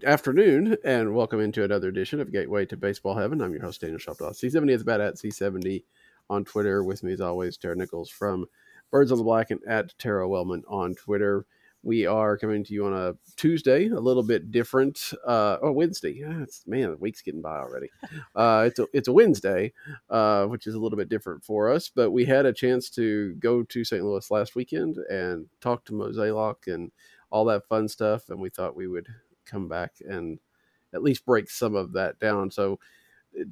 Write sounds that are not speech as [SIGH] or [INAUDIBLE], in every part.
Good afternoon, and welcome into another edition of Gateway to Baseball Heaven. I'm your host, Daniel Shoptaw. C70 is about at C70 on Twitter. With me, as always, Tara Nichols from Birds on the Black and at Tara Wellman on Twitter. We are coming to you on a Tuesday, a little bit different. Uh, oh, Wednesday. Man, the week's getting by already. [LAUGHS] Uh, it's a it's a Wednesday, uh, which is a little bit different for us. But we had a chance to go to St. Louis last weekend and talk to Mozeliak and all that fun stuff, and we thought we would come back and at least break some of that down. So,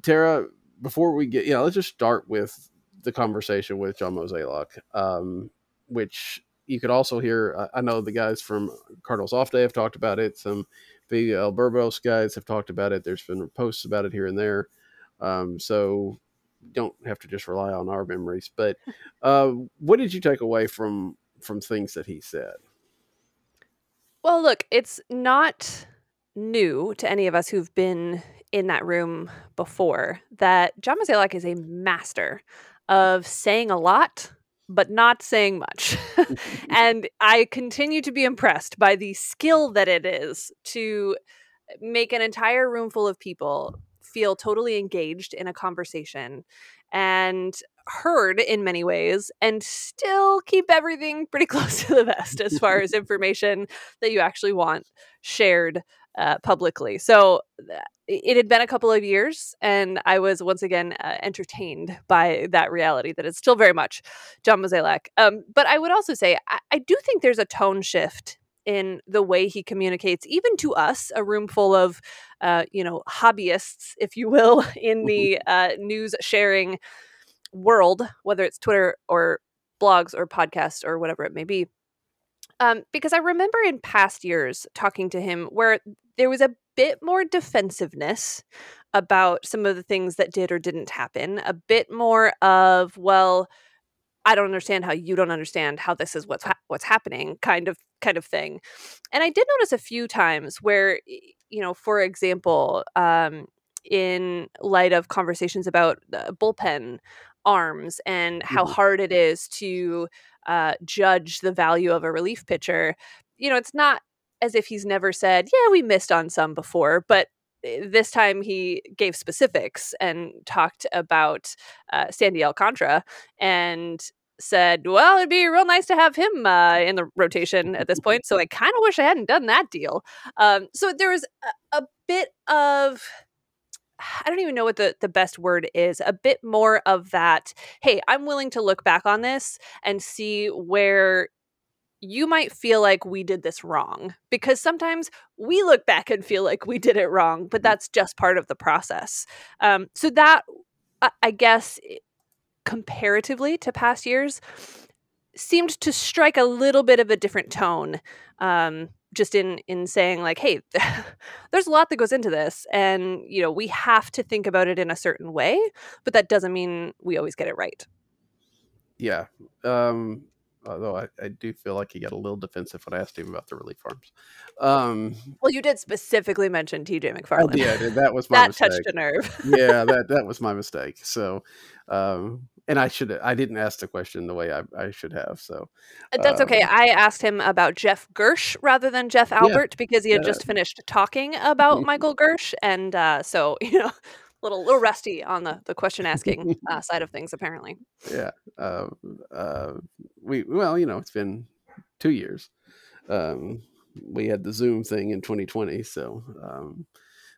Tara, before we get, yeah, let's just start with the conversation with John Mozeliak, um, which you could also hear. I know the guys from Cardinals Off Day have talked about it. Some the Birdos guys have talked about it. There's been posts about it here and there. Um, so don't have to just rely on our memories. But uh, what did you take away from from things that he said? Well, look, it's not new to any of us who've been in that room before that John Mozeliak is a master of saying a lot but not saying much. [LAUGHS] [LAUGHS] and I continue to be impressed by the skill that it is to make an entire room full of people feel totally engaged in a conversation and heard in many ways and still keep everything pretty [LAUGHS] close to the vest as far [LAUGHS] as information that you actually want shared uh, publicly. So it had been a couple of years, and I was once again uh, entertained by that reality that it's still very much John Mozeliak. Um, but I would also say I, I do think there's a tone shift in the way he communicates, even to us, a room full of, uh, you know, hobbyists, if you will, [LAUGHS] in the uh, news sharing world, whether it's Twitter or blogs or podcasts or whatever it may be. Um, because I remember in past years talking to him where there was a bit more defensiveness about some of the things that did or didn't happen, a bit more of, well, I don't understand how you don't understand how this is what's ha- what's happening kind of kind of thing. And I did notice a few times where you know, for example, um, in light of conversations about bullpen arms and how mm-hmm. hard it is to uh, judge the value of a relief pitcher, you know, it's not as if he's never said, "Yeah, we missed on some before," but eh, this time he gave specifics and talked about uh, Sandy Alcantara and said, "Well, it'd be real nice to have him uh, in the rotation at this point." So I [LAUGHS] kind of wish I hadn't done that deal. Um, so there was a, a bit of [SIGHS] I don't even know what the, the best word is, a bit more of that, hey, I'm willing to look back on this and see where you might feel like we did this wrong because sometimes we look back and feel like we did it wrong, but mm-hmm. that's just part of the process. Um, so that, I guess, comparatively to past years, seemed to strike a little bit of a different tone. Um, just in in saying like hey [LAUGHS] there's a lot that goes into this and you know we have to think about it in a certain way but that doesn't mean we always get it right yeah um although I, I do feel like he got a little defensive when I asked him about the relief arms. Um, well, you did specifically mention TJ McFarland. Yeah, that was [LAUGHS] my that mistake. touched a nerve. yeah, that [LAUGHS] that was my mistake. So, um, and I should I didn't ask the question the way I, I should have. So uh, that's um, okay. I asked him about Jeff Girsch rather than Jeff Albert yeah, because he had just finished talking about Michael Girsch, and uh, so [LAUGHS] you know a little little rusty on the the question asking [LAUGHS] uh, side of things apparently yeah uh, uh, we well you know it's been two years um, we had the zoom thing in 2020 so um,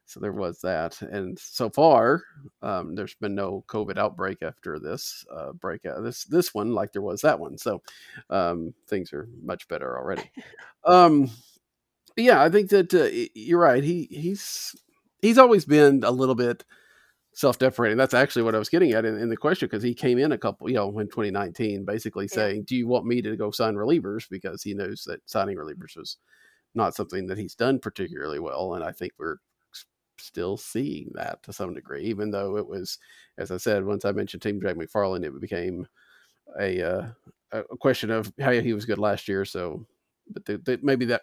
so there was that and so far um, there's been no covid outbreak after this uh, breakout this this one like there was that one so um, things are much better already um, yeah i think that uh, you're right he he's he's always been a little bit self-deprecating. That's actually what I was getting at in, in the question because he came in a couple, you know, in 2019, basically yeah. saying, "Do you want me to go sign relievers?" Because he knows that signing relievers was not something that he's done particularly well, and I think we're still seeing that to some degree. Even though it was, as I said, once I mentioned Team Jack McFarland, it became a uh, a question of how he was good last year. So, but the, the, maybe that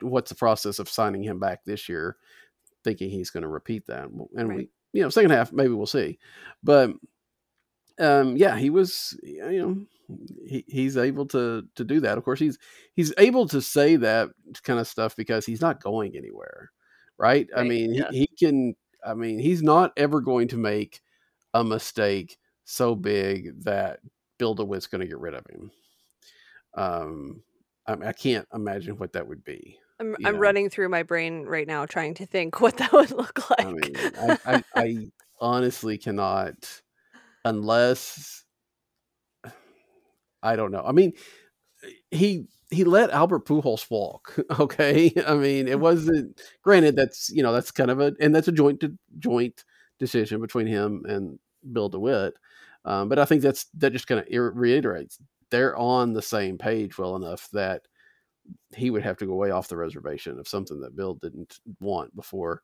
what's the process of signing him back this year, thinking he's going to repeat that, and right. we you know, second half maybe we'll see, but um, yeah, he was you know he, he's able to to do that. Of course, he's he's able to say that kind of stuff because he's not going anywhere. Right? I mean, yeah. he, he can. I mean, he's not ever going to make a mistake so big that Bill DeWitt's going to get rid of him. Um, I, I can't imagine what that would be. I'm I'm running through my brain right now trying to think [LAUGHS] what that would look like. I mean, I, I honestly cannot, unless I don't know. I mean, he he let Albert Pujols walk. [LAUGHS] Okay, I mean, it wasn't. Granted, that's you know that's kind of a and that's a joint to, joint decision between him and Bill DeWitt. Um, but I think that's that just kind of reiterates they're on the same page well enough that he would have to go way off the reservation of something that Bill didn't want before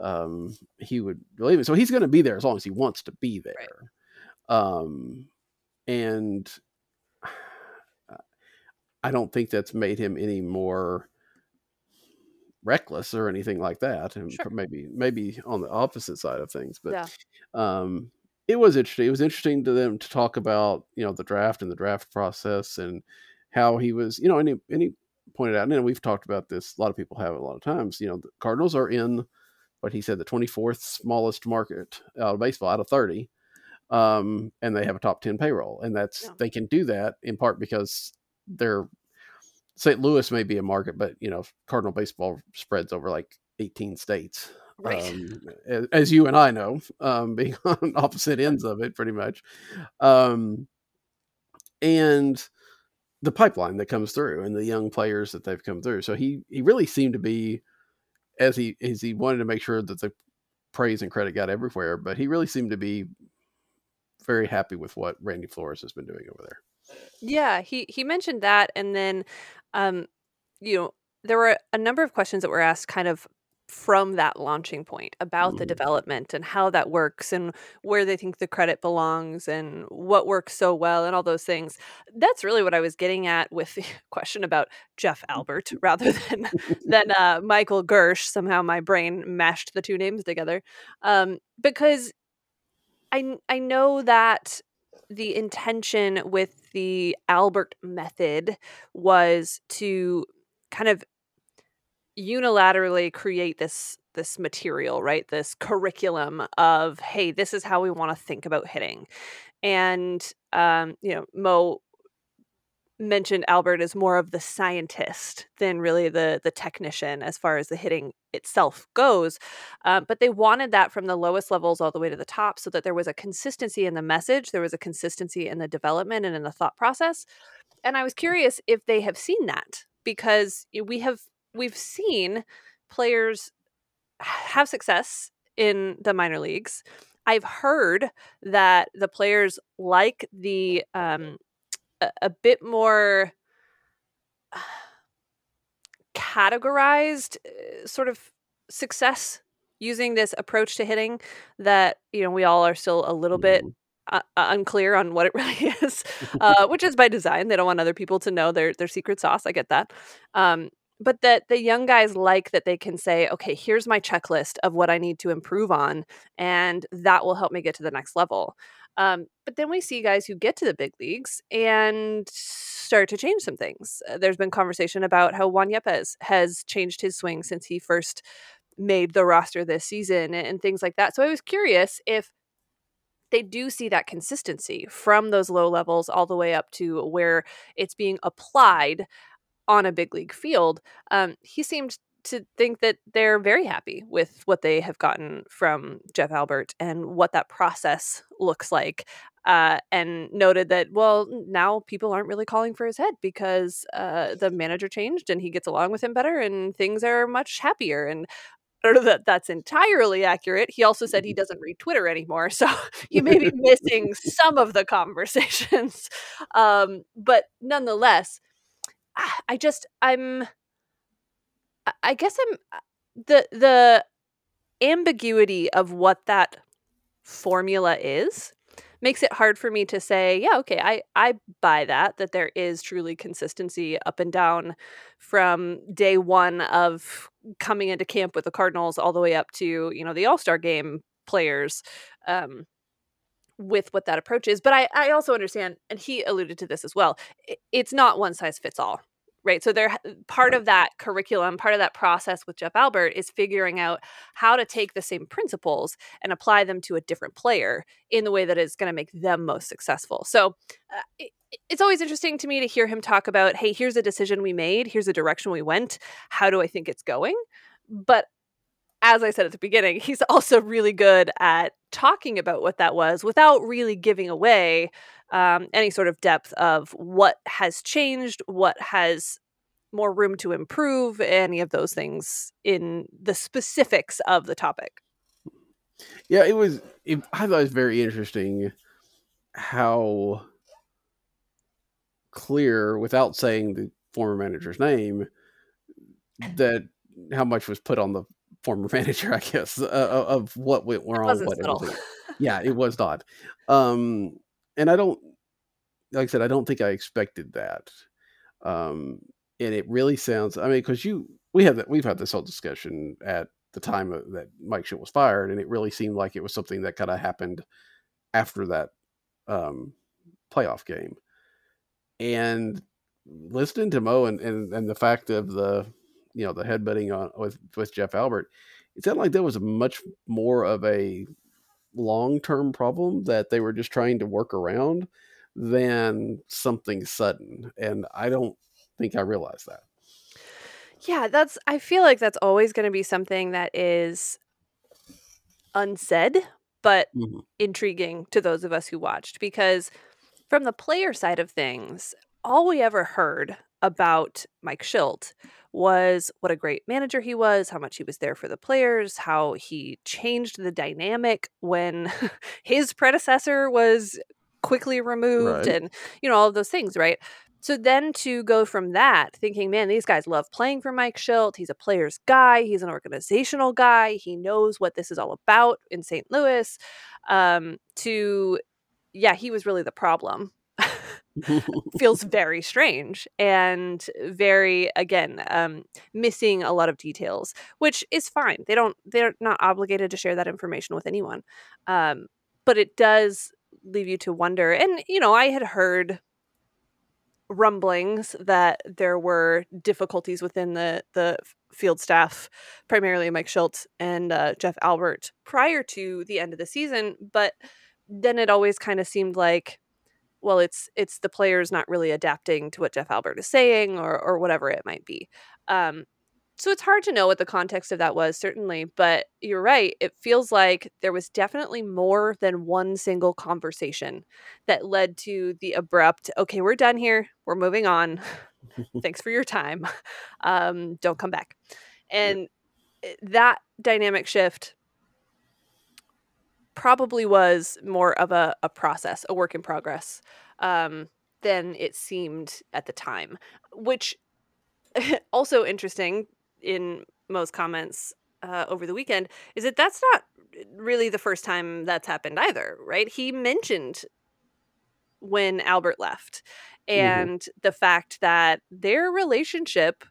um, he would believe it. So he's going to be there as long as he wants to be there. Right. Um, and I don't think that's made him any more reckless or anything like that. And sure. maybe maybe on the opposite side of things, but yeah. um, it was interesting. It was interesting to them to talk about you know the draft and the draft process and how he was you know and he, and he pointed out and we've talked about this. A lot of people have a lot of times. You know the Cardinals are in what he said the 24th smallest market out of baseball out of 30 um, and they have a top 10 payroll and that's yeah. they can do that in part because they're St. Louis may be a market, but you know, Cardinal baseball spreads over like 18 states. Right. Um, as, you and I know, um, [LAUGHS] being on opposite ends of it, pretty much. Um, and the pipeline that comes through, and the young players that they've come through. So he he really seemed to be, as he as he wanted to make sure that the praise and credit got everywhere, but he really seemed to be very happy with what Randy Flores has been doing over there. Yeah, he he mentioned that, and then, um, you know, there were a number of questions that were asked kind of from that launching point about the Mhm. development and how that works and where they think the credit belongs and what works so well and all those things. That's really what I was getting at with the [LAUGHS] question about Jeff Albert rather than than [LAUGHS] uh, Michael Girsch. Somehow my brain mashed the two names together um, because I I know that the intention with the Albert method was to kind of unilaterally create this this material, right? This curriculum of hey, this is how we want to think about hitting. And um, you know, Mo mentioned Albert as more of the scientist than really the the technician as far as the hitting itself goes. Uh, but they wanted that from the lowest levels all the way to the top, so that there was a consistency in the message, there was a consistency in the development and in the thought process. And I was curious if they have seen that because we have we've seen players have success in the minor leagues. I've heard that the players like the um, a, a bit more [SIGHS] categorized uh, sort of success using this approach to hitting that you know we all are still a little bit uh, unclear on what it [LAUGHS] really is, [LAUGHS] uh, which is by design. They don't want other people to know their their secret sauce. I get that, um, but that the young guys like that they can say, okay, here's my checklist of what I need to improve on, and that will help me get to the next level. Um, but then we see guys who get to the big leagues and start to change some things. Uh, there's been conversation about how Juan Yepez has changed his swing since he first made the roster this season and, and things like that. So I was curious if they do see that consistency from those low levels all the way up to where it's being applied on a big league field. Um, he seemed to think that they're very happy with what they have gotten from Jeff Albert and what that process looks like. Uh, and noted that, well, now people aren't really calling for his head because uh, the manager changed and he gets along with him better and things are much happier. And I don't know that that's entirely accurate. He also said he doesn't read Twitter anymore, [LAUGHS] so [LAUGHS] he may be missing some of the conversations. [LAUGHS] Um, but nonetheless, I just I'm I guess I'm uh, the the ambiguity of what that formula is makes it hard for me to say, yeah, okay, I I buy that that there is truly consistency up and down from day 1 of coming into camp with the Cardinals all the way up to, you know, the All-Star game players um with what that approach is. But I I also understand and he alluded to this as well. It's not one size fits all right? So they're part of that curriculum, part of that process with Jeff Albert is figuring out how to take the same principles and apply them to a different player in the way that is going to make them most successful. So uh, it, it's always interesting to me to hear him talk about, hey, here's a decision we made, here's a direction we went. How do I think it's going? But as I said at the beginning, he's also really good at talking about what that was without really giving away um, any sort of depth of what has changed, what has more room to improve, any of those things in the specifics of the topic. Yeah, it was. It, I thought it was very interesting how clear, without saying the former manager's name, that how much was put on the former [LAUGHS] manager, I guess, uh, of what went wrong. What yeah, it was not. Um, and I don't, like I said, I don't think I expected that. Um, and it really sounds. I mean, because you, we have that, we've had this whole discussion at the time of, that Mike Shildt was fired, and it really seemed like it was something that kind of happened after that um, playoff game. And listening to Mo and, and and the fact of the you know the headbutting on with with Jeff Albert, it sounded like that was much more of a long term problem that they were just trying to work around than something sudden. And I don't think I realized that. Yeah, that's I feel like that's always going to be something that is unsaid but mm-hmm. intriguing to those of us who watched because from the player side of things, all we ever heard about Mike Shildt was what a great manager he was, how much he was there for the players, how he changed the dynamic when [LAUGHS] his predecessor was quickly removed, right. and you know, all of those things, right? So then to go from that, thinking, man, these guys love playing for Mike Shildt. He's a player's guy. He's an organizational guy. He knows what this is all about in St. Louis. Um, to, yeah, he was really the problem [LAUGHS] feels very strange and very again um, missing a lot of details which is fine. They don't they're not obligated to share that information with anyone um, but it does leave you to wonder and you know i had heard rumblings that there were difficulties within the the field staff primarily mike Shildt and uh, jeff albert prior to the end of the season but then it always kind of seemed like well it's it's the players not really adapting to what jeff albert is saying or or whatever it might be. Um, so it's hard to know what the context of that was certainly but you're right it feels like there was definitely more than one single conversation that led to the abrupt okay we're done here we're moving on [LAUGHS] thanks for your time [LAUGHS] um, don't come back. And eh, that dynamic shift probably was more of a, a process, a work in progress, um, than it seemed at the time. Which [LAUGHS] also interesting in most comments uh, over the weekend is that that's not really the first time that's happened either, right? He mentioned when Albert left mm-hmm. and mm-hmm. the fact that their relationship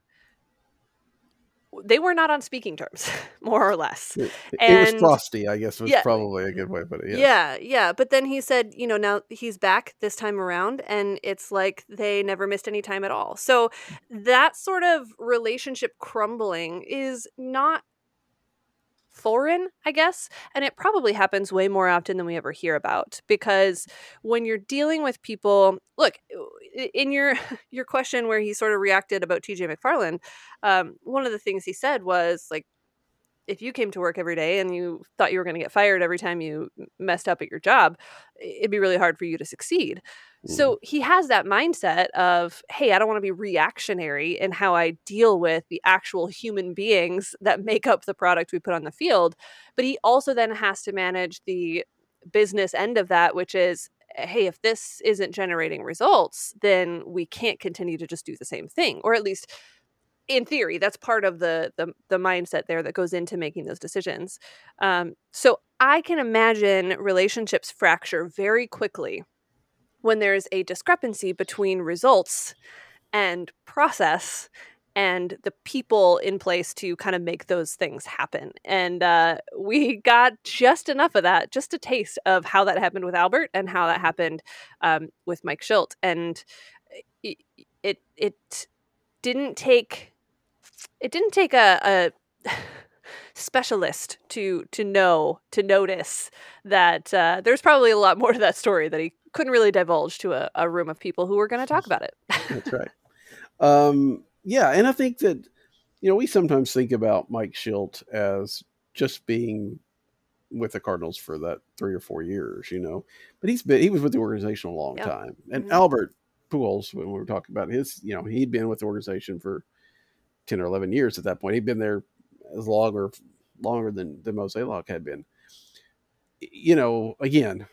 they were not on speaking terms, [LAUGHS] more or less. It, and, it was frosty, I guess was yeah, probably a good way to put it. Yes. Yeah, yeah. But then he said, you know, now he's back this time around, and it's like they never missed any time at all. So that sort of relationship crumbling is not foreign, I guess. And it probably happens way more often than we ever hear about because when you're dealing with people, look, in your [LAUGHS] your question where he sort of reacted about TJ McFarland, um, one of the things he said was like if you came to work every day and you thought you were going to get fired every time you messed up at your job, it'd be really hard for you to succeed. So mm. he has that mindset of, hey, I don't want to be reactionary in how I deal with the actual human beings that make up the product we put on the field. But he also then has to manage the business end of that, which is, hey, if this isn't generating results, then we can't continue to just do the same thing, or at least in theory that's part of the, the the mindset there that goes into making those decisions. Um, so i can imagine relationships fracture very quickly when there's a discrepancy between results and process and the people in place to kind of make those things happen. And uh, we got just enough of that, just a taste of how that happened with Albert and how that happened um, with Mike Shildt. And it, it, it didn't take it didn't take a, a [LAUGHS] specialist to to know to notice that uh, there's probably a lot more to that story that he couldn't really divulge to a, a room of people who were going to talk about it. That's [LAUGHS] right. Um, yeah, and I think that you know we sometimes think about Mike Shildt as just being with the Cardinals for that three or four years, you know, but he's been he was with the organization a long yep. time, and mm-hmm. Albert Pujols when we were talking about his, you know, he'd been with the organization for ten or eleven years at that point. He'd been there as long or longer than than Mozeliak had been. You know, again,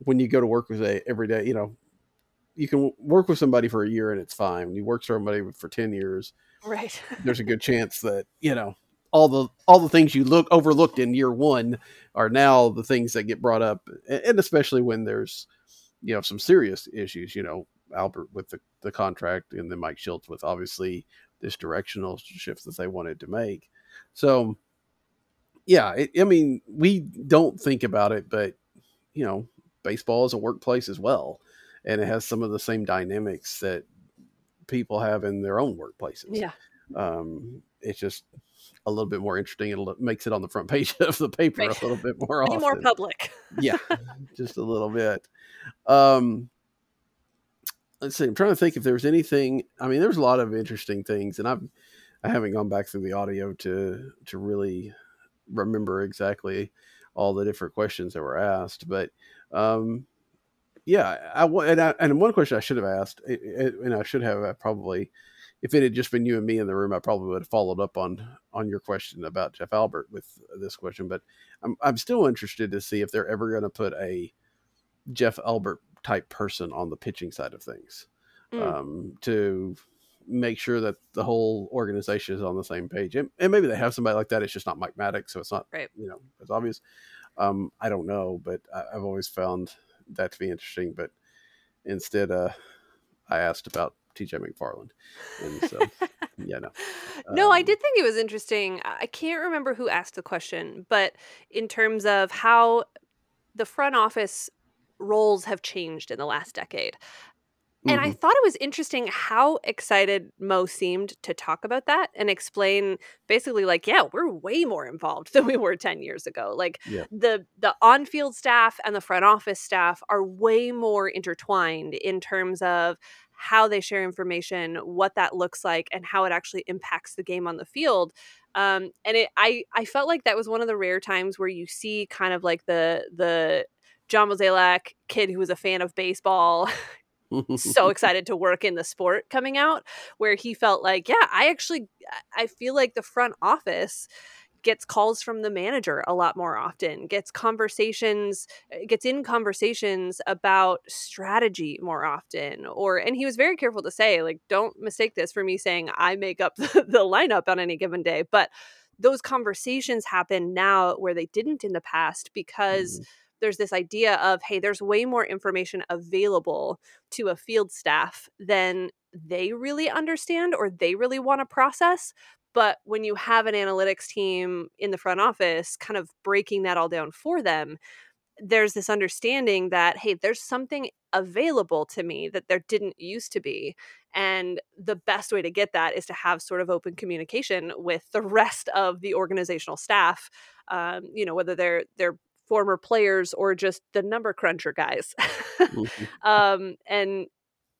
when you go to work with a every day, you know, you can work with somebody for a year and it's fine. You work somebody for ten years, right? there's a good chance that you know all the all the things you look overlooked in year one are now the things that get brought up, and especially when there's you know some serious issues. You know, Albert with the, the contract, and then Mike Shildt with obviously this directional shift that they wanted to make. So, yeah, it, I mean, we don't think about it, but you know, baseball is a workplace as well, and it has some of the same dynamics that people have in their own workplaces. Yeah. Um, it's just a little bit more interesting. It makes it on the front [LAUGHS] page of the paper right. a little bit more often. more public. yeah, [LAUGHS] just a little bit. Um, let's see. I'm trying to think if there's anything. I mean, there's a lot of interesting things, and I've I haven't gone back through the audio to to really remember exactly all the different questions that were asked, but um, yeah, I and, I, and one question I should have asked, and I should have uh, probably, if it had just been you and me in the room, I probably would have followed up on on your question about Jeff Albert with this question. But I'm I'm still interested to see if they're ever going to put a Jeff Albert type person on the pitching side of things mm. um, to make sure that the whole organization is on the same page. And, and, maybe they have somebody like that. It's just not Mike Maddux, so it's not right. you know it's obvious. Um, I don't know, but I, have always found that to be interesting. But instead, uh, I asked about TJ McFarland, and so [LAUGHS] yeah, no, no, um, I did think it was interesting. I can't remember who asked the question, but in terms of how the front office roles have changed in the last decade. And mm-hmm. I thought it was interesting how excited Mo seemed to talk about that and explain basically like, yeah, we're way more involved [LAUGHS] than we were 10 years ago. Like yeah. the the on-field staff and the front office staff are way more intertwined in terms of how they share information, what that looks like, and how it actually impacts the game on the field. Um, and it, I, I felt like that was one of the rare times where you see kind of like the the John Mozeliak kid who was a fan of baseball [LAUGHS] so [LAUGHS] excited to work in the sport coming out where he felt like yeah i actually i feel like the front office gets calls from the manager a lot more often gets conversations eh, gets in conversations about strategy more often or and he was very careful to say like don't mistake this for me saying i make up [LAUGHS] the, the lineup on any given day but those conversations happen now where they didn't in the past because mm-hmm there's this idea of hey there's way more information available to a field staff than they really understand or they really want to process but when you have an analytics team in the front office kind of breaking that all down for them there's this understanding that hey there's something available to me that there didn't used to be and the best way to get that is to have sort of open communication with the [LAUGHS] rest of the organizational staff um, you know whether they're they're former players or just the number cruncher guys. mm-hmm. [LAUGHS] um, and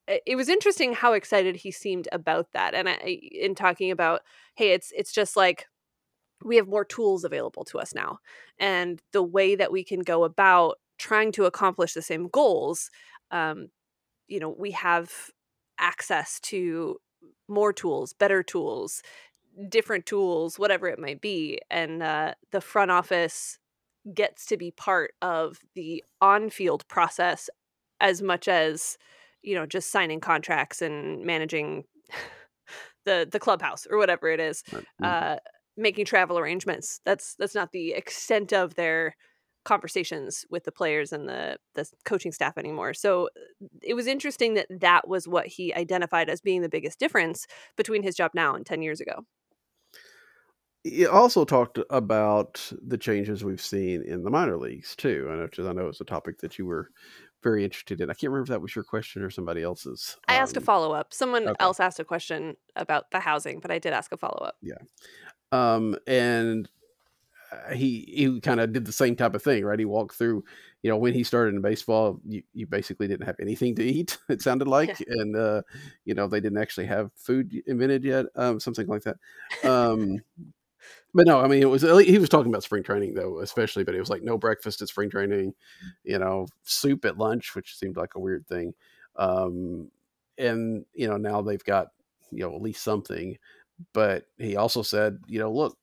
it was interesting how excited he seemed about that. And I, in talking about, hey, it's it's just like we have more tools available to us now, and the way that we can go about trying to accomplish the same goals. Um, you know, we have access to more tools, better tools, different tools, whatever it might be, and uh, the front office gets to be part of the on-field process as much as you know just signing contracts and managing [LAUGHS] the the clubhouse or whatever it is mm-hmm. uh making travel arrangements. That's that's not the extent of their conversations with the players and the the coaching staff anymore. So it was interesting that that was what he identified as being the biggest difference between his job now and 10 years ago he also talked about the changes we've seen in the minor leagues too, and which I know is a topic that you were very interested in. I can't remember if that was your question or somebody else's. I asked a Um, follow up. Someone okay. else asked a question about the housing, but I did ask a follow up. Yeah, um, and uh, he he kind of did the same type of thing, right? He walked through, you know, when he started in baseball, you, you basically didn't have anything to eat. [LAUGHS] It sounded like, and uh, you know, they didn't actually have food invented yet, um, something like that. Um, but no, I mean, it was he was talking about spring training though, especially. But it was like no breakfast at spring training, you know, soup at lunch, which seemed like a weird thing. Um, and you know, now they've got you know at least something. But he also said, you know, look,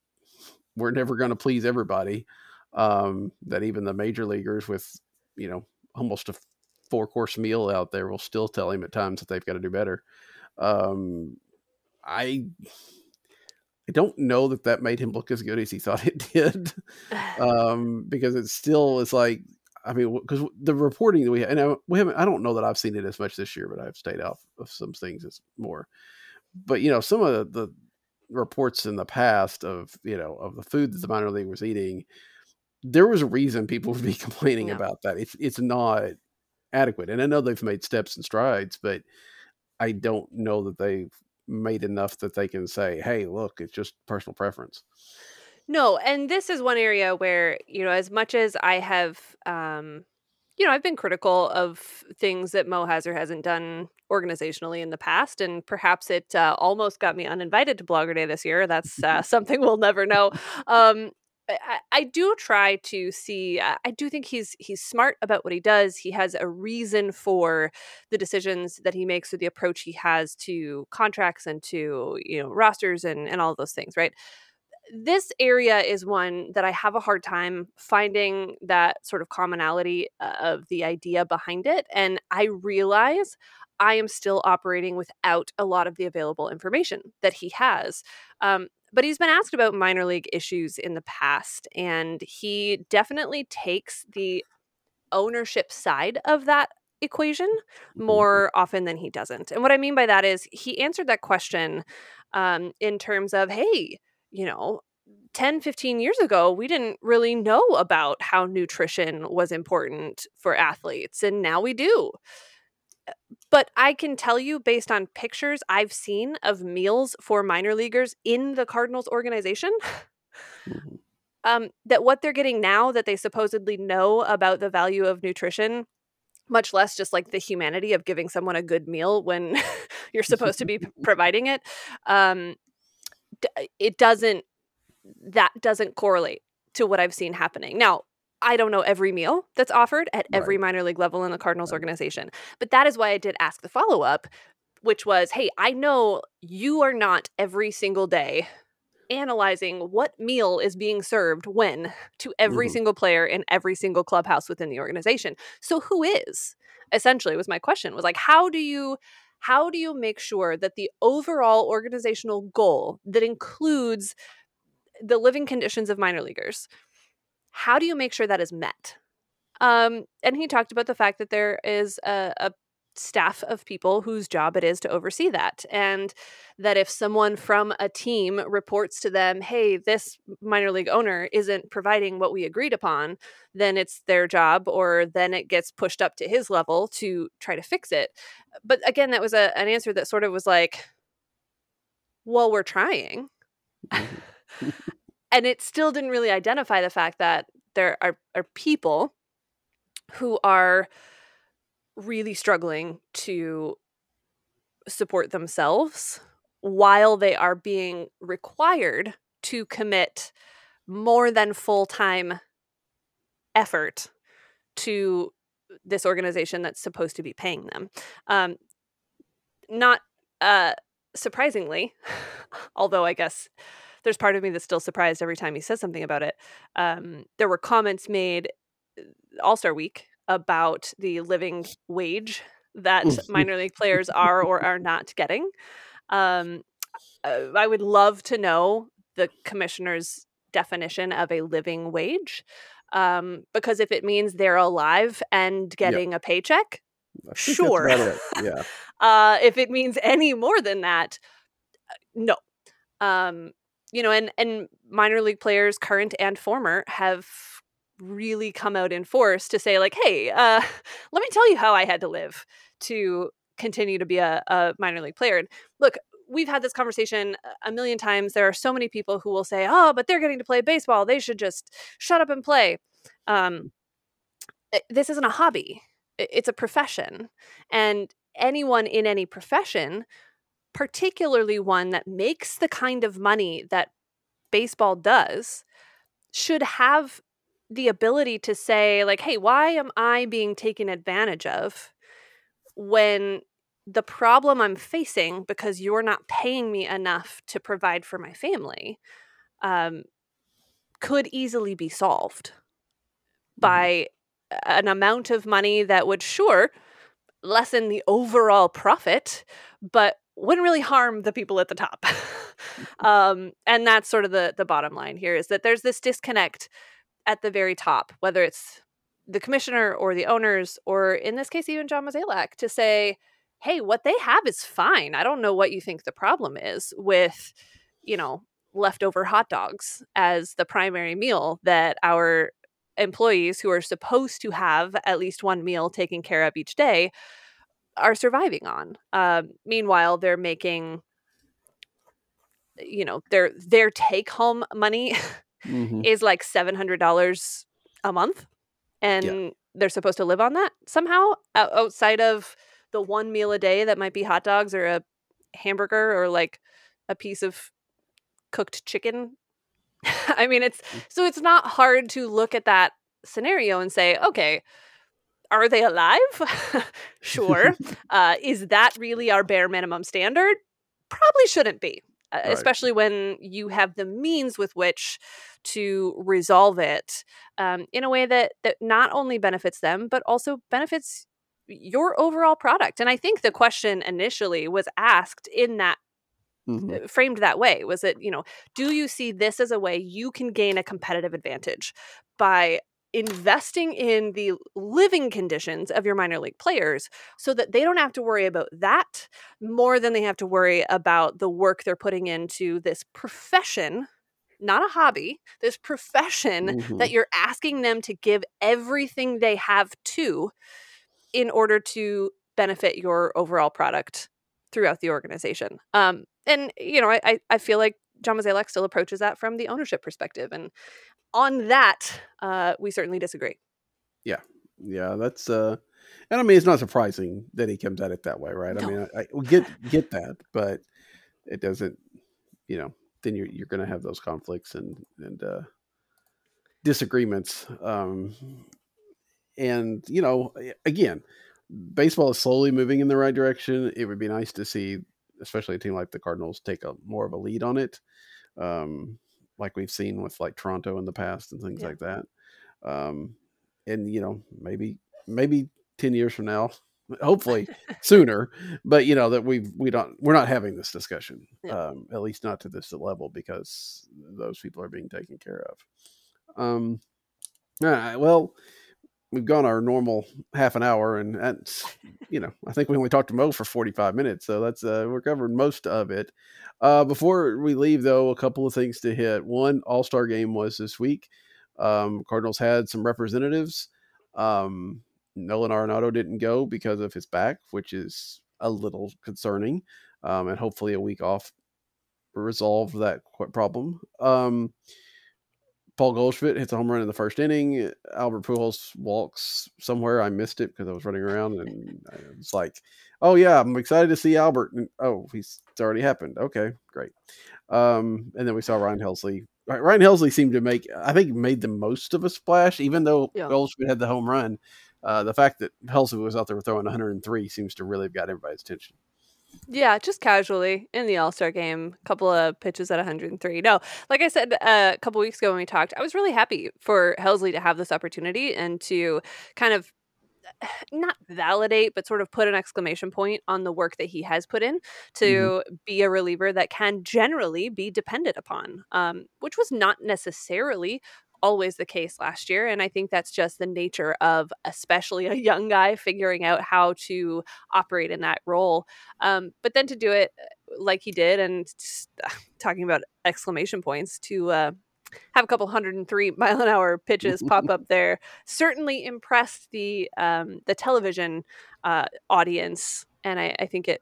we're never going to please everybody. Um, that even the major leaguers with you know almost a four course meal out there will still tell him at times that they've got to do better. Um, I I don't know that that made him look as good as he thought it [LAUGHS] did, [SIGHS] um, because it still is like I mean because the reporting that we and I, we haven't I don't know that I've seen it as much this year, but I've stayed out of some things as more. But you know some of the, the reports in the past of you know of the food that the minor league was eating, there was a reason people would be [LAUGHS] complaining Yeah. about that. It's it's not adequate, and I know they've made steps and strides, but I don't know that they've made enough that they can say, "Hey, look, it's just personal preference." No, and this is one area where, you know, as much as I have um you know, I've been critical of things that Mo has or hasn't done organizationally in the past, and perhaps it uh, almost got me uninvited to Blogger Day this year. That's uh, something we'll never know. Um, I, I- do try to see. I I do think he's he's smart about what he does. He has a reason for the decisions that he makes, or the approach he has to contracts and to you know rosters and and all those things, right? this area is one that I have a hard time finding that sort of commonality uh, of the idea behind it. And I realize I am still operating without a lot of the available information that he has. Um, but he's been asked about minor league issues in the past, and he definitely takes the ownership side of that equation more often than he doesn't. And what I mean by that is he answered that question um, in terms of, hey, you know, 10, 15 years ago, we didn't really know about how nutrition was important for athletes, and now we do. But I can tell you, based on pictures I've seen of meals for minor leaguers in the Cardinals organization, Mhm. um, that what they're getting now that they supposedly know about the value of nutrition, much less just like the humanity of giving someone a good meal when [LAUGHS] you're supposed to be p- [LAUGHS] providing it, um, d- it doesn't that doesn't correlate to what I've seen happening. Now, I don't know every meal that's offered at every Right. minor league level in the Cardinals Right. organization, but that is why I did ask the follow up, which was, hey, I know you are not every single day analyzing what meal is being served when to every Mhm. single player in every single clubhouse within the organization. So who is? Essentially was my question was like how do you how do you make sure that the overall organizational goal that includes the living conditions of minor leaguers how do you make sure that is met um, and he talked about the fact that there is a, a staff of people whose job it is to oversee that. And that if someone from a team reports to them, hey, this minor league owner isn't providing what we agreed upon, then it's their job, or then it gets pushed up to his level to try to fix it. But again, that was a, an answer that sort of was like, well, we're trying. [LAUGHS] [LAUGHS] And it still didn't really identify the fact that there are, are people who are really struggling to support themselves while they are being required to commit more than full-time effort to this organization that's supposed to be paying them. Um, not uh, surprisingly [LAUGHS] although i guess there's part of me that's still surprised every time he says something about it um, there were comments made all-star week about the living wage that [LAUGHS] minor league players are or are not getting. Um, uh, I would love to know the commissioner's definition of a living wage. Um, because if it means they're alive and getting a paycheck, I think that's sure. it. [LAUGHS] Yeah. uh, if it means any more than that, uh, no. Um, you know, and and minor league players, current and former, have really come out in force to say like hey uh, [LAUGHS] let me tell you how i had to live to continue to be a, a minor league player. And look we've had this conversation a million times. There are so many people who will say oh but they're getting to play baseball. They should just shut up and play. Um, eh, this isn't a hobby. It's a profession. And anyone in any profession particularly one that makes the kind of money that baseball does should have the ability to say like hey why am i being taken advantage of when the problem i'm facing because you're not paying me enough to provide for my family um, could easily be solved mm-hmm. by an amount of money that would sure lessen the overall profit but wouldn't really harm the people at the top [LAUGHS] um, and that's sort of the the bottom line here is that there's this disconnect at the very top, whether it's the commissioner or the owners, or in this case, even John Mozeliak, to say, hey, what they have is fine. I don't know what you think the problem is with, you know, leftover hot dogs as the primary meal that our employees who are supposed to have at least one meal taken care of each day are surviving on. Uh, meanwhile, they're making you know their their take home money [LAUGHS] mm-hmm. is like $700 a month and yeah. they're supposed to live on that somehow outside of the one meal a day that might be hot dogs or a hamburger or like a piece of cooked chicken [LAUGHS] i mean it's mm. so it's not hard to look at that scenario and say okay are they alive [LAUGHS] sure [LAUGHS] uh, is that really our bare minimum standard probably shouldn't be uh, right. especially when you have the means with which to resolve it um, in a way that that not only benefits them but also benefits your overall product and i think the question initially was asked in that mm-hmm. Uh, framed that way was it you know do you see this as a way you can gain a competitive advantage by investing in the living conditions of your minor league players so that they don't have to worry about that more than they have to worry about the work they're putting into this profession not a hobby this profession mm-hmm. that you're asking them to give everything they have to in order to benefit your overall product throughout the organization um, and you know I, I feel like John Mozeliak still approaches that from the ownership perspective. And on that, uh, we certainly disagree. Yeah, yeah, that's uh, and I mean it's not surprising that he comes at it that way, right? No. I mean, I, I get [LAUGHS] get that, but it doesn't, you know, then you're you're going to have those conflicts and and uh, disagreements, um, and you know, again, baseball is slowly moving in the right direction. It would be nice to see, especially a team like the Cardinals, take a more of a lead on it. Um, like we've seen with like Toronto in the past and things yeah. like that. Um, and you know, maybe maybe ten years from now, [LAUGHS] hopefully [LAUGHS] sooner, but you know that we we don't we're not having this discussion, yeah. um, at least not to this level because those people are being taken care of. Um, all right, well, we've gone our normal half an hour, and that's you know I think we only talked to Mo for forty five minutes, so that's uh, we're covering most of it. Uh, before we leave, though, a couple of things to hit. One All Star game was this week. Um, Cardinals had some representatives. Um, Nolan Arenado didn't go because of his back, which is a little concerning, um, and hopefully a week off resolve that problem. Um, Paul Goldschmidt hits a home run in the first inning. Albert Pujols walks somewhere. I missed it because I was running around, and it's like, "Oh yeah, I'm excited to see Albert." And, oh, he's it's already happened. Okay, great. Um, and then we saw Ryan Helsley. Ryan Helsley seemed to make, I think, made the most of a splash, even though yeah. Goldschmidt had the home run. Uh, the fact that Helsley was out there throwing 103 seems to really have got everybody's attention. Yeah, just casually in the All Star game, a couple of pitches at 103. No, like I said uh, a couple weeks ago when we talked, I was really happy for Helsley to have this opportunity and to kind of [SIGHS] not validate, but sort of put an exclamation point on the work that he has put in to mm-hmm. be a reliever that can generally be depended upon, um, which was not necessarily always the case last year. And I think that's just the nature of, especially [LAUGHS] a young guy, figuring out how to operate in that role. Um, but then to do it uh, like he did, and [SIGHS] talking about exclamation points, to uh, have a couple 103 [LAUGHS] mile an hour pitches pop [LAUGHS] up there certainly impressed the um, the television uh, audience and I, I think it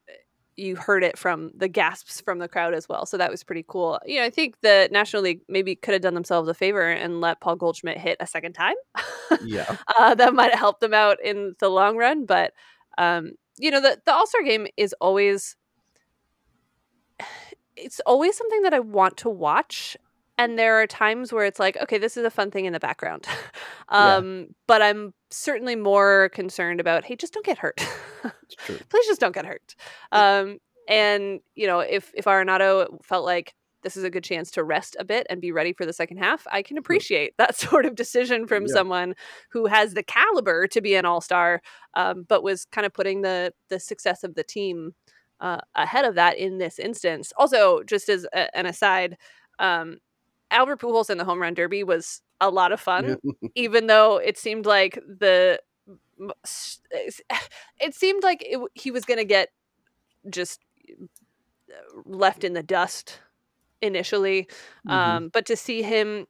you heard it from the gasps from the crowd as well. So that was pretty cool. You know, I think the National League maybe could have done themselves a favor and let Paul Goldschmidt hit a second time. Yeah. [LAUGHS] uh, that might have helped them out in the long run. But, um, you know, the, the All Star game is always. It's always something that I want to watch and there are times where it's like okay this is a fun thing in the background [LAUGHS] um, yeah. but i'm certainly more concerned about hey just don't get hurt. [LAUGHS] Please just don't get hurt. Um, and you know if if arenado felt like this is a good chance to rest a bit and be ready for the second half i can appreciate that [LAUGHS] sort of decision from yeah. someone who has the caliber to be an all-star um, but was kind of putting the the success of the team uh, ahead of that in this instance. Also just as a, an aside um, Albert Pujols in the home run derby was a lot of fun, [LAUGHS] even though it seemed like the [SIGHS] it seemed like it, he was going to get just uh, left in the dust initially. Mm-hmm. Um, but to see him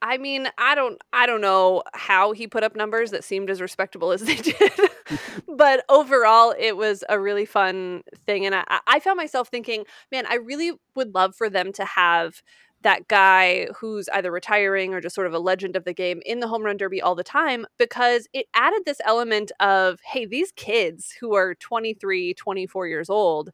I mean, I don't I don't know how he put up numbers that seemed as respectable as [LAUGHS] they did. [LAUGHS] but overall it was a really fun thing and I, I found myself thinking, man, I really would love for them to have that guy who's either retiring or just sort of a legend of the game in the home run derby all the time because it added this element of hey these kids who are 23 24 years old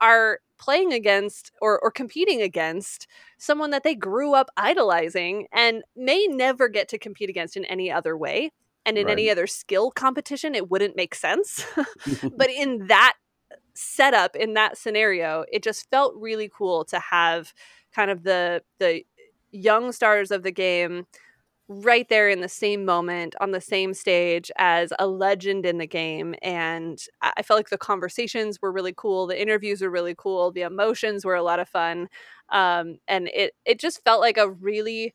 are playing against or, or competing against someone that they grew up idolizing and may never get to compete against in any other way. And in right. any other skill competition, it wouldn't make sense. [LAUGHS] [LAUGHS] but in that uh, setup, in that scenario, it just felt really cool to have kind of the the young stars of the game right there in the same moment on the same stage as a legend in the game and i felt like the conversations were really cool the interviews were really cool the emotions were a lot of fun um, and it it just felt like a really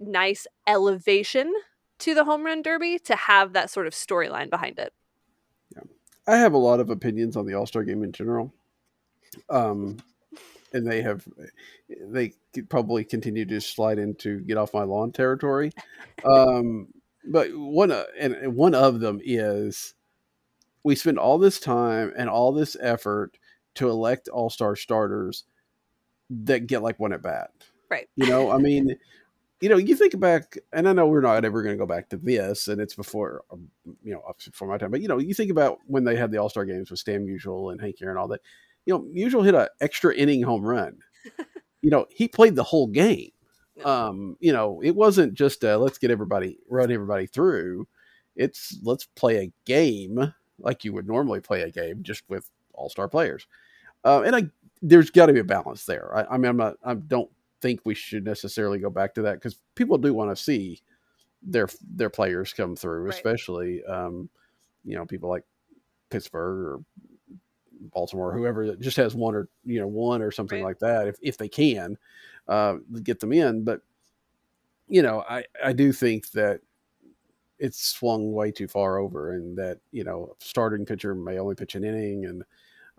nice elevation to the home run derby to have that sort of storyline behind it. Yeah. I have a lot of opinions on the all-star game in general. Um and they have they probably continue to slide into get off my lawn territory. Um, but one uh, and one of them is we spend all this time and all this effort to elect all star starters that get like one at bat. Right. You know, I mean, you know, you think back, and I know we're not ever going to go back to this, and it's before, um, you know, before my time, but you know, you think about when they had the All Star games with Stan Musial and Hank Aaron and all that you know, Musial hit an extra inning home run. [LAUGHS] you know, he played the whole game. Um, you know, it wasn't just uh, let's get everybody run everybody through. It's let's play a game like you would normally play a game, just with all star players. Uh, and I, there's got to be a balance there. I, I mean, I'm not, I don't think we should necessarily go back to that because people do want to see their their players come through, right. especially um, you know people like Pittsburgh or Baltimore, whoever just has one or you know one or something right. like that, if if they can uh, get them in. But you know, I I do think that it's swung way too far over, and that you know, starting pitcher may only pitch an inning, and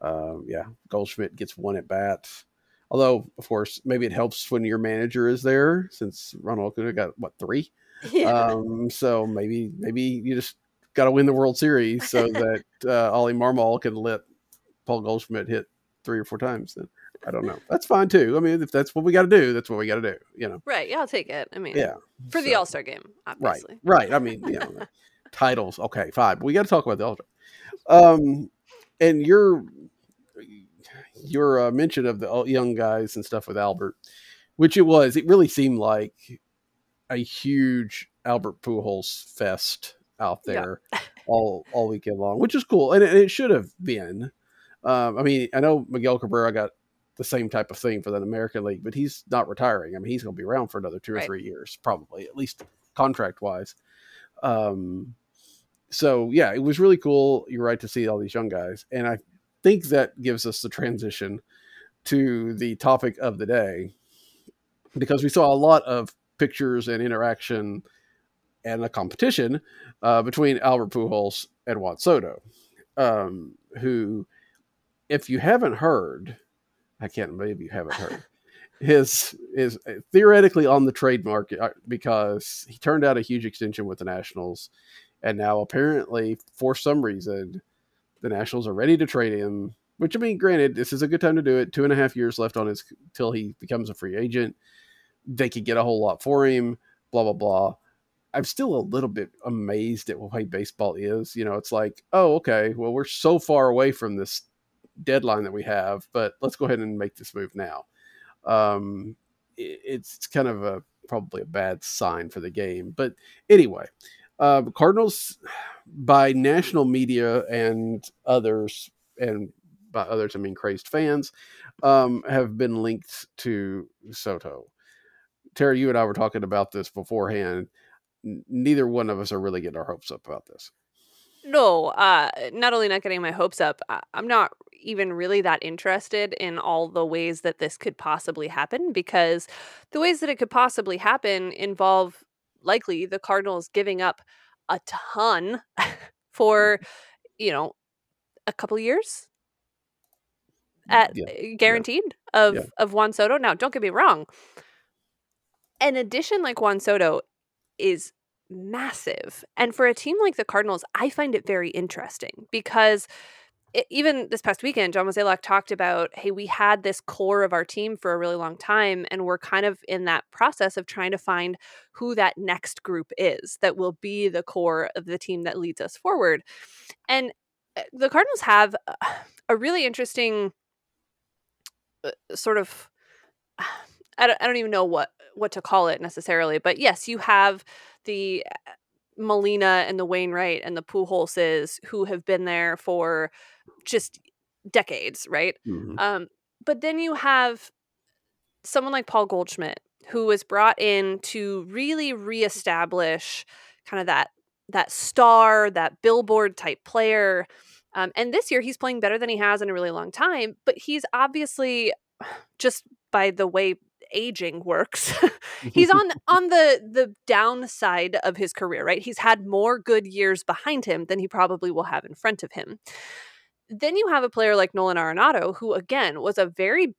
uh, yeah, Goldschmidt gets one at bat. Although, of course, maybe it helps when your manager is there, since Ronald Acuna got what three. [LAUGHS] Yeah. Um, so maybe maybe you just got to win the World Series so [LAUGHS] that uh, Ollie Marmol can let Paul Goldschmidt hit three or four times, then I don't know. That's fine too. I mean, if that's what we got to do, that's what we got to do. You know. Right. Yeah, I'll take it. I mean. Yeah. For so, the All Star game, obviously. Right. Right. I mean, you know, titles. Okay, fine. We got to talk about the All Star. Um, and your your uh, mention of the young guys and stuff with Albert, which it was, it really seemed like a huge Albert Pujols fest out there yeah. all all weekend long, which is cool, and it, and it should have been. Um, I mean, I know Miguel Cabrera got the same type of thing for the American League, but he's not retiring. I mean, he's going to be around for another two right. or three years, probably, at least contract wise. Um, so yeah, it was really cool. You're right to see all these young guys, and I think that gives us the transition to the topic of the day because we saw a lot of pictures and interaction and a competition uh, between Albert Pujols and Juan Soto, um, who if you haven't heard, I can't believe you haven't heard. his is theoretically on the trade market uh, because he turned out a huge extension with the Nationals, and now apparently for some reason the Nationals are ready to trade him. Which I mean, granted, this is a good time to do it. Two and a half years left on his till he becomes a free agent. They could get a whole lot for him. Blah blah blah. I'm still a little bit amazed at way baseball is. You know, it's like, oh, okay, well, we're so far away from this deadline that we have, but let's go ahead and make this move now. Um, it, it's kind of a probably a bad sign for the game. But anyway, uh, Cardinals, by national media and others, and by others I mean crazed fans, um, have been linked to Soto. Tara, you and I were talking about this beforehand neither one of us are really getting our hopes up about this. No, uh, not only not getting my hopes up, I'm not even really that interested in all the ways that this could possibly happen because the ways that it could possibly happen involve likely the Cardinals giving up a ton [LAUGHS] for, you know, a couple years at yeah. Eh, guaranteed yeah. of yeah. of Juan Soto. Now, don't get me wrong. An addition like Juan Soto is massive. And for a team like the Cardinals, I find it very interesting because it, even this past weekend, John Mozeliak talked about, hey, we had this core of our team for a really long time, and we're kind of in that process of trying to find who that next group is that will be the core of the team that leads us forward. And uh, the Cardinals have a really interesting uh, sort of I don't, I don't even know what what to call it necessarily, but yes, you have the uh, Molina and the Wainwright and the Pujolses who have been there for just decades, right? Mm-hmm. Um, but then you have someone like Paul Goldschmidt who was brought in to really reestablish kind of that that star, that billboard type player. Um, and this year he's playing better than he has in a really long time, but he's obviously [SIGHS] just by the way aging works. [LAUGHS] he's [LAUGHS] on on the the downside of his career, right? He's had more good years behind him than he probably will have in front of him. Then you have a player like Nolan Arenado, who again was a very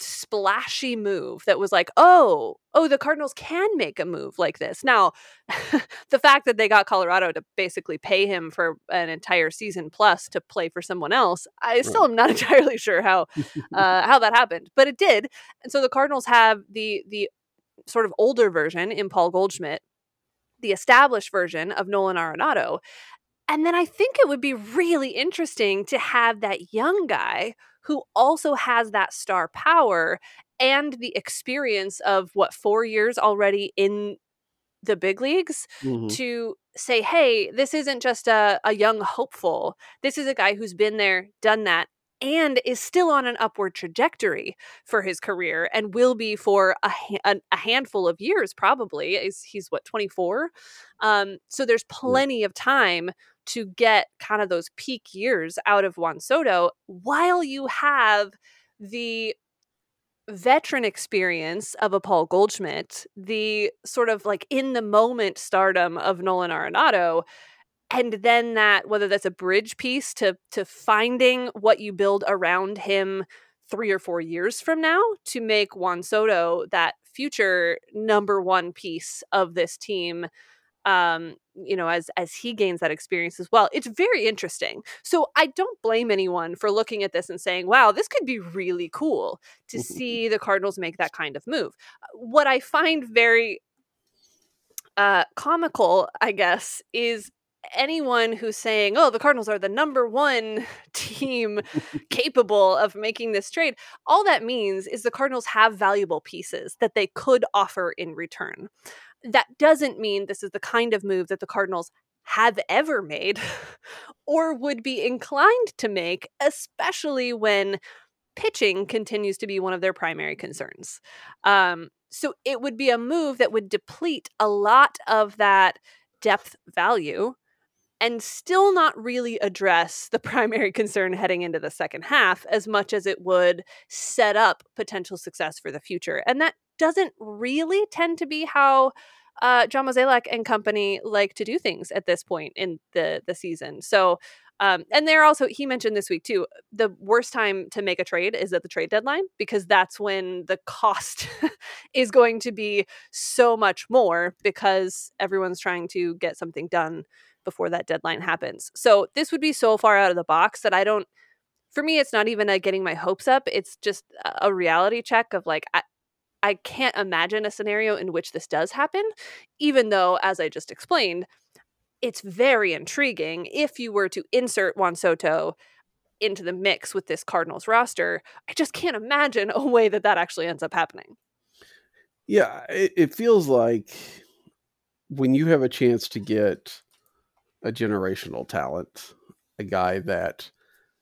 splashy move that was like, oh, oh, the Cardinals can make a move like this. Now, [LAUGHS] the fact that they got Colorado to basically pay him for an entire season plus to play for someone else, I still am not [LAUGHS] entirely sure how uh, how that happened, but it did. And so the Cardinals have the the sort of older version in Paul Goldschmidt, the established version of Nolan Arenado. And then I think it would be really interesting to have that young guy who also has that star power and the experience of what four years already in the big leagues mm-hmm. to say, hey, this isn't just a, a young hopeful. This is a guy who's been there, done that, and is still on an upward trajectory for his career and will be for a, a, a handful of years, probably. He's, he's what, 24? Um, so there's plenty of time to get kind of those peak years out of Juan Soto while you have the veteran experience of a Paul Goldschmidt, the sort of like in the moment stardom of Nolan Arenado, and then that whether that's a bridge piece to to finding what you build around him three or four years from now to make Juan Soto that future number one piece of this team um you know as as he gains that experience as well it's very interesting. So i don't blame anyone for looking at this and saying wow this could be really cool to mm-hmm. see the cardinals make that kind of move. What i find very uh comical i guess is anyone who's saying, oh, the Cardinals are the number one [LAUGHS] team capable of making this trade, all that means is the Cardinals have valuable pieces that they could offer in return that doesn't mean this is the kind of move that the Cardinals have ever made [LAUGHS] or would be inclined to make, especially when pitching continues to be one of their primary concerns. Um, so it would be a move that would deplete a lot of that depth value and still not really address the [LAUGHS] primary concern heading into the second half as much as it would set up potential success for the future. And that doesn't really tend to be how uh, John Mozeliak and company like to do things at this point in the the season. So Um, and they're also he mentioned this week too. The worst time to make a trade is at the trade deadline because that's when the cost [LAUGHS] is going to be so much more because everyone's trying to get something done before that deadline happens. So this would be so far out of the box that I don't. For me, it's not even a getting my hopes up. It's just a reality check of like I, I can't imagine a scenario in which this does happen, even though, as I just explained, it's very intriguing if you were to insert Juan Soto into the mix with this Cardinals roster. I just can't imagine a way that that actually ends up happening. Yeah, it, it feels like when you have a chance to get a generational talent, a guy that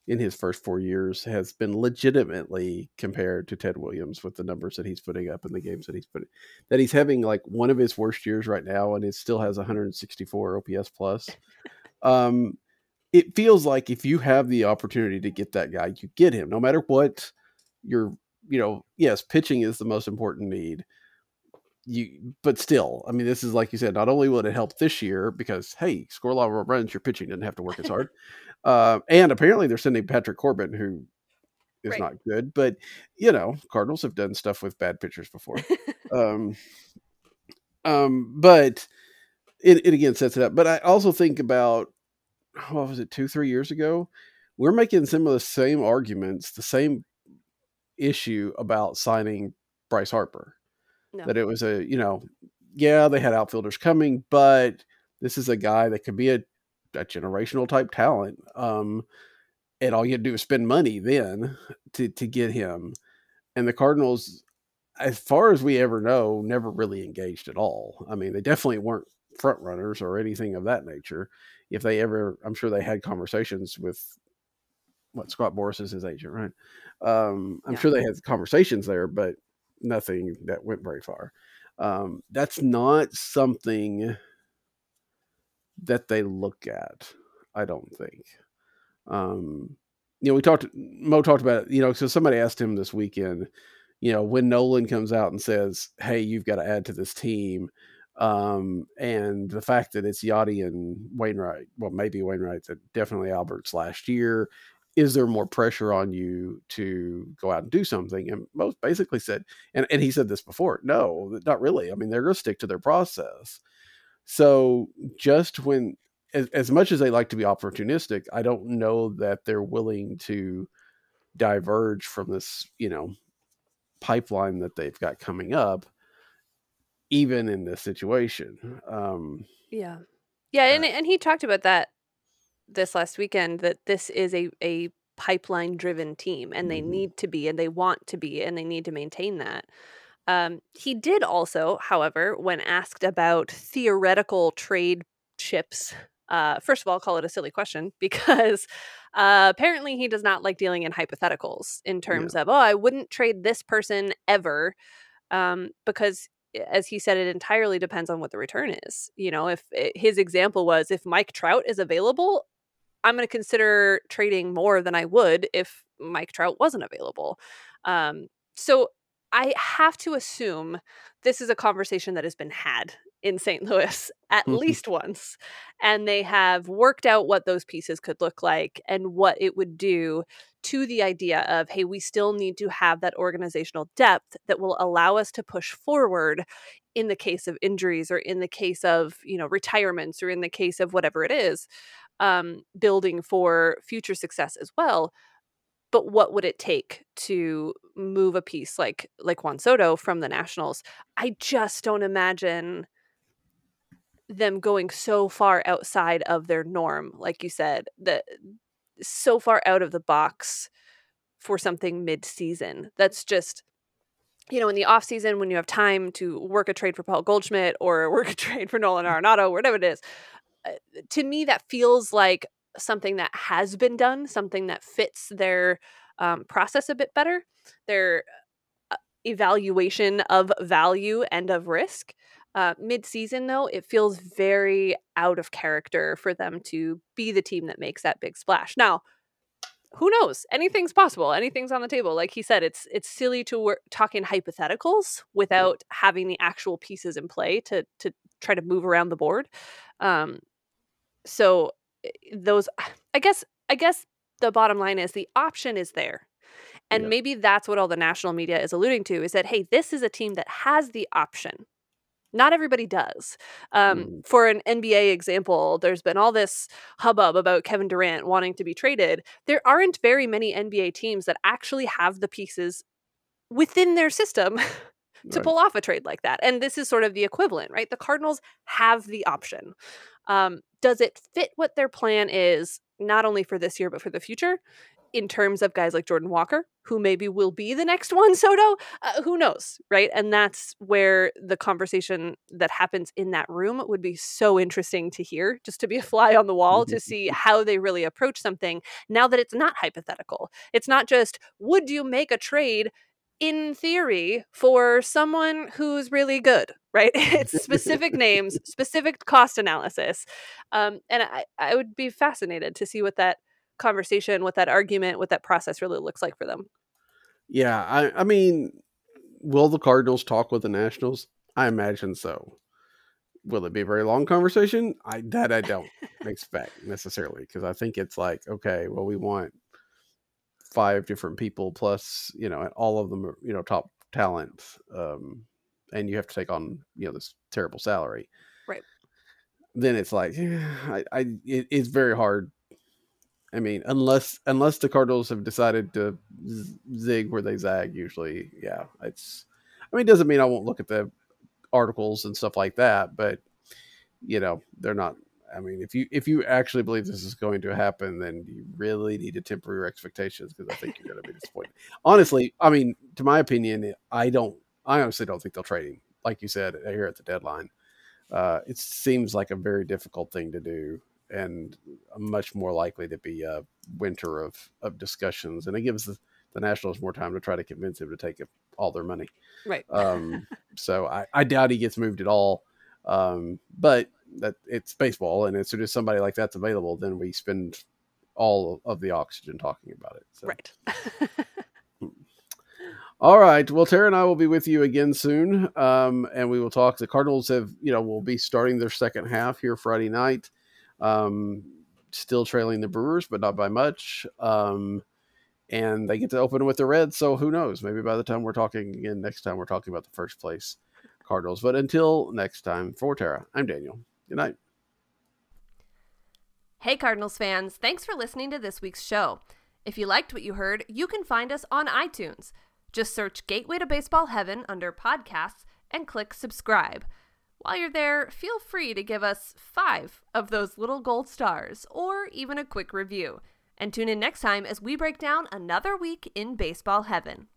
in his first four years has been legitimately compared to Ted Williams with the numbers that he's putting up in the games that he's putting that he's having like one of his worst years right now and it still has 164 OPS plus. Um, it feels like if you have the opportunity to get that guy, you get him no matter what your you know, yes, pitching is the most important need. You but still, I mean, this is like you said, not only will it help this year because hey, score a lot of runs, your pitching didn't have to work as hard. [LAUGHS] Uh, and apparently they're sending Patrick Corbin, who is right. not good. But you know, Cardinals have done stuff with bad pitchers before. [LAUGHS] um, um, but it, it again sets it up. But I also think about what was it two three years ago? We're making some of the same arguments, the same issue about signing Bryce Harper. No. That it was a you know, yeah, they had outfielders coming, but this is a guy that could be a a generational type talent. Um, and all you had to do was spend money then to to get him. And the Cardinals, as far as we ever know, never really engaged at all. I mean, they definitely weren't front runners or anything of that nature. If they ever, I'm sure they had conversations with what Scott Boras is his agent, right? Um, I'm yeah. sure they had conversations there, but nothing that went very far. Um, that's not something that they look at. I don't think. Um, you know, we talked. Mo talked about. You know, so somebody asked him this weekend. You know, when Nolan comes out and says, "Hey, you've got to add to this team," um, and the fact that it's Yadi and Wainwright, well, maybe Wainwright, that definitely Albert's last year. Is there more pressure on you to go out and do something? And most basically said, and, and he said this before, no, not really. I mean, they're going to stick to their process. So just when, as, as much as they like to be opportunistic, I don't know that they're willing to diverge from this, you know, pipeline that they've got coming up, even in this situation. Um, yeah, yeah, and uh, and he talked about that this last weekend that this is a a pipeline driven team and they mm-hmm. need to be and they want to be and they need to maintain that. Um, he did also, however, when asked about theoretical trade chips, uh, first of all, call it a silly question [LAUGHS] because uh, apparently he does not like dealing in hypotheticals in terms yeah. of, oh, I wouldn't trade this person ever. Um, because as he said, it entirely depends on what the return is. You know, if it, eh, his example was if Mike Trout is available, I'm going to consider trading more than I would if Mike Trout wasn't available. Um, so I have to assume this is a conversation that has been had in St. Louis [LAUGHS] at mm-hmm. least once. And they have worked out what those pieces could look like and what it would do to the idea of, hey, we still need to have that organizational depth that will allow us to push forward in the case of injuries or in the case of, you know, retirements or in the case of whatever it is, um, building for future success as well but what would it take to move a piece like like Juan Soto from the Nationals? I just don't imagine them going so far outside of their norm, like you said, that so far out of the box for something mid-season. That's just you know, in the off season when you have time to work a trade for Paul Goldschmidt or [LAUGHS] work a trade for Nolan Arenado, whatever it is, to me that feels like something that has been done, something that fits their um, process a bit better, their uh, evaluation of value and of risk. Uh, Mid season, though, it feels very out of character for them to be the team that makes that big splash. Now, who knows? Anything's possible. Anything's on the table. Like he said, it's it's silly to work talking hypotheticals without having the actual pieces in play to to try to move around the board. Um, so those [SIGHS] I guess I guess the bottom line is the option is there. And Yeah. maybe that's what all the national media is alluding to is that hey, this is a team that has the option. Not everybody does. Um, Mhm. For an NBA example, there's been all this hubbub about Kevin Durant wanting to be traded. There aren't very many NBA teams that actually have the pieces within their system [LAUGHS] to Right. pull off a trade like that. And this is sort of the equivalent, right? The Cardinals have the option. Um, does it fit what their plan is, not only for this year, but for the future? In terms of guys like Jordan Walker, who maybe will be the next [LAUGHS] one, Soto, uh, who knows, right? And that's where the conversation that happens in that room would be so interesting to hear, just to be a fly on the wall to see [LAUGHS] how they really approach something now that it's not hypothetical. It's not just, would you make a trade in theory for someone who's really good, right? [LAUGHS] it's specific names, [LAUGHS] specific cost analysis. Um, and I, I would be fascinated to see what that conversation, what that argument, what that process really looks like for them. Yeah, I, I mean, will the Cardinals talk with the Nationals? I imagine so. Will it be a very long conversation? I that I don't [LAUGHS] expect necessarily because I think it's like okay, well, we want five different people plus you know, all of them are you know top talent, um, and you have to take on you know this terrible salary. Right. Then it's like I, I it, it's very hard I mean, unless unless the Cardinals have decided to z- zig where they zag, usually, yeah, it's. I mean, it doesn't mean I won't look at the articles and stuff like that, but you know, they're not. I mean, if you if you actually believe this is going to happen, then you really need to temper your expectations because I think you're going to be disappointed. Honestly, I mean, to my opinion, I don't. I honestly don't think they'll trade him. Like you said here at the deadline, uh, it seems like a very difficult thing to do and much more likely to be a winter of, of discussions. And it gives the, the Nationals more time to try to convince him to take all their money. Right. Um, so I, I doubt he gets moved at all. Um, but that it's baseball, and as soon as somebody like that's available, then we spend all of the oxygen talking about it. So. Right. [LAUGHS] All right. Well, Tara and I will be with you again soon, um, and we will talk. The Cardinals have, you know, will be starting their second half here Friday night. Um, still trailing the Brewers, but not by much. Um, and they get to open with the Reds, so who knows? Maybe by the time we're talking again next time, we're talking about the first place Cardinals. But until next time, for Tara, I'm Daniel. Good night. Hey, Cardinals fans, thanks for listening to this week's show. If you liked what you heard, you can find us on iTunes. Just search Gateway to Baseball Heaven under podcasts and click subscribe. While you're there, feel free to give us five of those little gold stars or even a quick review. And tune in next time as we break down another week in baseball heaven.